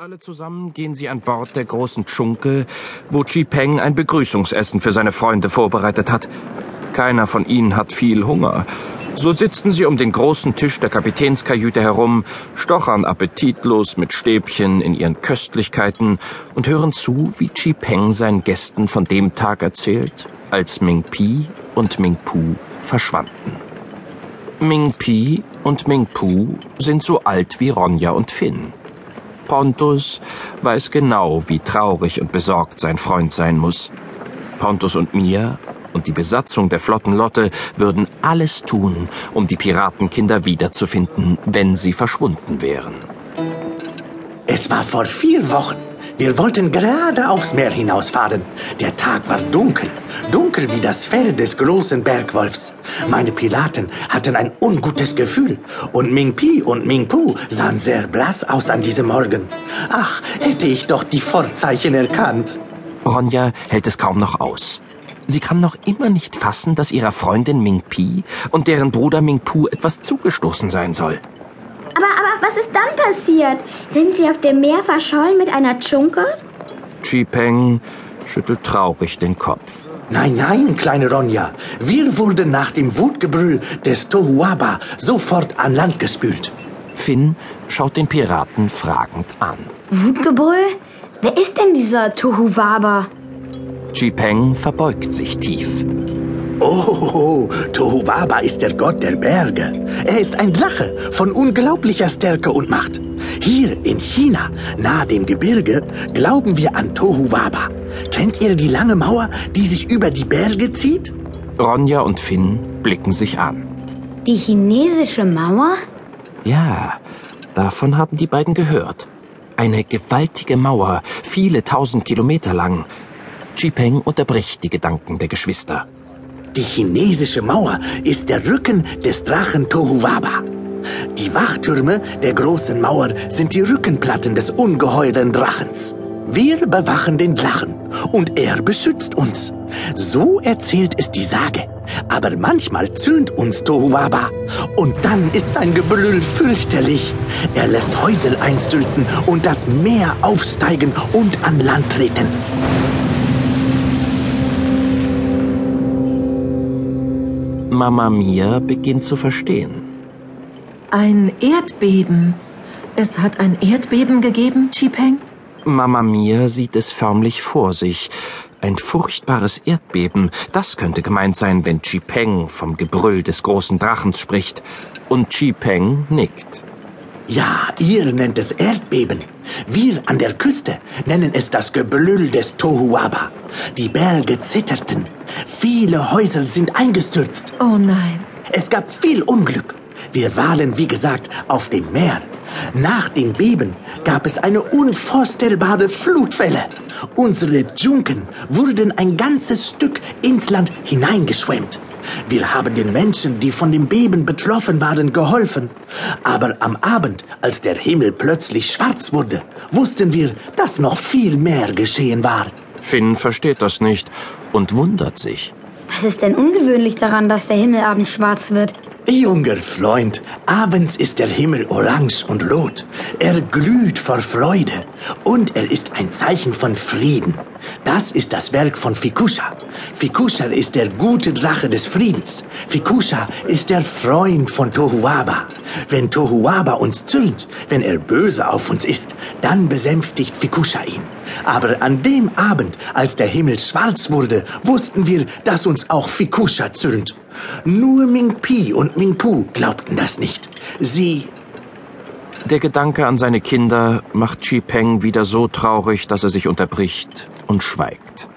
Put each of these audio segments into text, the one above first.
Alle zusammen gehen sie an Bord der großen Tschunke, wo Chi Peng ein Begrüßungsessen für seine Freunde vorbereitet hat. Keiner von ihnen hat viel Hunger. So sitzen sie um den großen Tisch der Kapitänskajüte herum, stochern appetitlos mit Stäbchen in ihren Köstlichkeiten und hören zu, wie Chi Peng seinen Gästen von dem Tag erzählt, als Ming Pi und Ming Pu verschwanden. Ming Pi und Ming Pu sind so alt wie Ronja und Finn. Pontus weiß genau, wie traurig und besorgt sein Freund sein muss. Pontus und Mia und die Besatzung der Flottenlotte würden alles tun, um die Piratenkinder wiederzufinden, wenn sie verschwunden wären. Es war vor vier Wochen. Wir wollten gerade aufs Meer hinausfahren. Der Tag war dunkel, dunkel wie das Fell des großen Bergwolfs. Meine Piraten hatten ein ungutes Gefühl und Ming Pi und Ming Pu sahen sehr blass aus an diesem Morgen. Ach, hätte ich doch die Vorzeichen erkannt. Ronja hält es kaum noch aus. Sie kann noch immer nicht fassen, dass ihrer Freundin Ming Pi und deren Bruder Ming Pu etwas zugestoßen sein soll. Was ist dann passiert? Sind sie auf dem Meer verschollen mit einer Tschunke? Chi Peng schüttelt traurig den Kopf. Nein, nein, kleine Ronja. Wir wurden nach dem Wutgebrüll des Tohuaba sofort an Land gespült. Finn schaut den Piraten fragend an. Wutgebrüll? Wer ist denn dieser Tohuwaba? Chi Peng verbeugt sich tief. Oh, Tohuwaba ist der Gott der Berge. Er ist ein Drache von unglaublicher Stärke und Macht. Hier in China, nahe dem Gebirge, glauben wir an Tohuwaba. Kennt ihr die lange Mauer, die sich über die Berge zieht? Ronja und Finn blicken sich an. Die chinesische Mauer? Ja, davon haben die beiden gehört. Eine gewaltige Mauer, viele tausend Kilometer lang. Chi Peng unterbricht die Gedanken der Geschwister. Die chinesische Mauer ist der Rücken des Drachen Tohuwaba. Die Wachtürme der großen Mauer sind die Rückenplatten des ungeheuren Drachens. Wir bewachen den Drachen und er beschützt uns. So erzählt es die Sage. Aber manchmal zürnt uns Tohuwaba. Und dann ist sein Gebrüll fürchterlich. Er lässt Häusel einstürzen und das Meer aufsteigen und an Land treten. Mama Mia beginnt zu verstehen. Ein Erdbeben. Es hat ein Erdbeben gegeben, Chipeng? Mama Mia sieht es förmlich vor sich. Ein furchtbares Erdbeben, das könnte gemeint sein, wenn Chi Peng vom Gebrüll des großen Drachens spricht. Und Chi Peng nickt. Ja, ihr nennt es Erdbeben. Wir an der Küste nennen es das Gebrüll des Tohuwaba. Die Berge zitterten. Viele Häuser sind eingestürzt. Oh nein. Es gab viel Unglück. Wir waren, wie gesagt, auf dem Meer. Nach dem Beben gab es eine unvorstellbare Flutwelle. Unsere Dschunken wurden ein ganzes Stück ins Land hineingeschwemmt. Wir haben den Menschen, die von dem Beben betroffen waren, geholfen. Aber am Abend, als der Himmel plötzlich schwarz wurde, wussten wir, dass noch viel mehr geschehen war. Finn versteht das nicht und wundert sich. Was ist denn ungewöhnlich daran, dass der Himmel abends schwarz wird? Junger Freund, abends ist der Himmel orange und rot. Er glüht vor Freude und er ist ein Zeichen von Frieden. Das ist das Werk von Fikusha. Fikusha ist der gute Drache des Friedens. Fikusha ist der Freund von Tohuwaba. Wenn Tohuwaba uns zürnt, wenn er böse auf uns ist, dann besänftigt Fikusha ihn. Aber an dem Abend, als der Himmel schwarz wurde, wussten wir, dass uns auch Fikusha zürnt. Nur Ming Pi und Ming Pu glaubten das nicht. Sie Der Gedanke an seine Kinder macht Chi Peng wieder so traurig, dass er sich unterbricht und schweigt.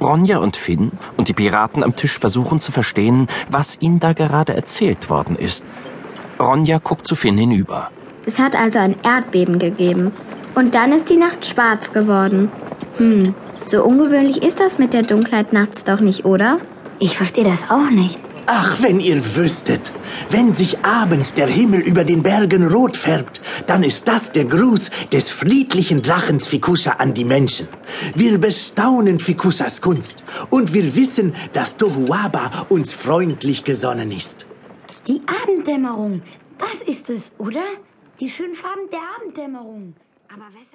Ronja und Finn und die Piraten am Tisch versuchen zu verstehen, was ihnen da gerade erzählt worden ist. Ronja guckt zu Finn hinüber. Es hat also ein Erdbeben gegeben. Und dann ist die Nacht schwarz geworden. Hm, so ungewöhnlich ist das mit der Dunkelheit nachts doch nicht, oder? Ich verstehe das auch nicht. Ach, wenn ihr wüsstet, wenn sich abends der Himmel über den Bergen rot färbt, dann ist das der Gruß des friedlichen Drachens Fikusha an die Menschen. Wir bestaunen Fikushas Kunst und wir wissen, dass Tohuwaba uns freundlich gesonnen ist. Die Abenddämmerung, das ist es, oder? Die schönen Farben der Abenddämmerung. Aber weshalb?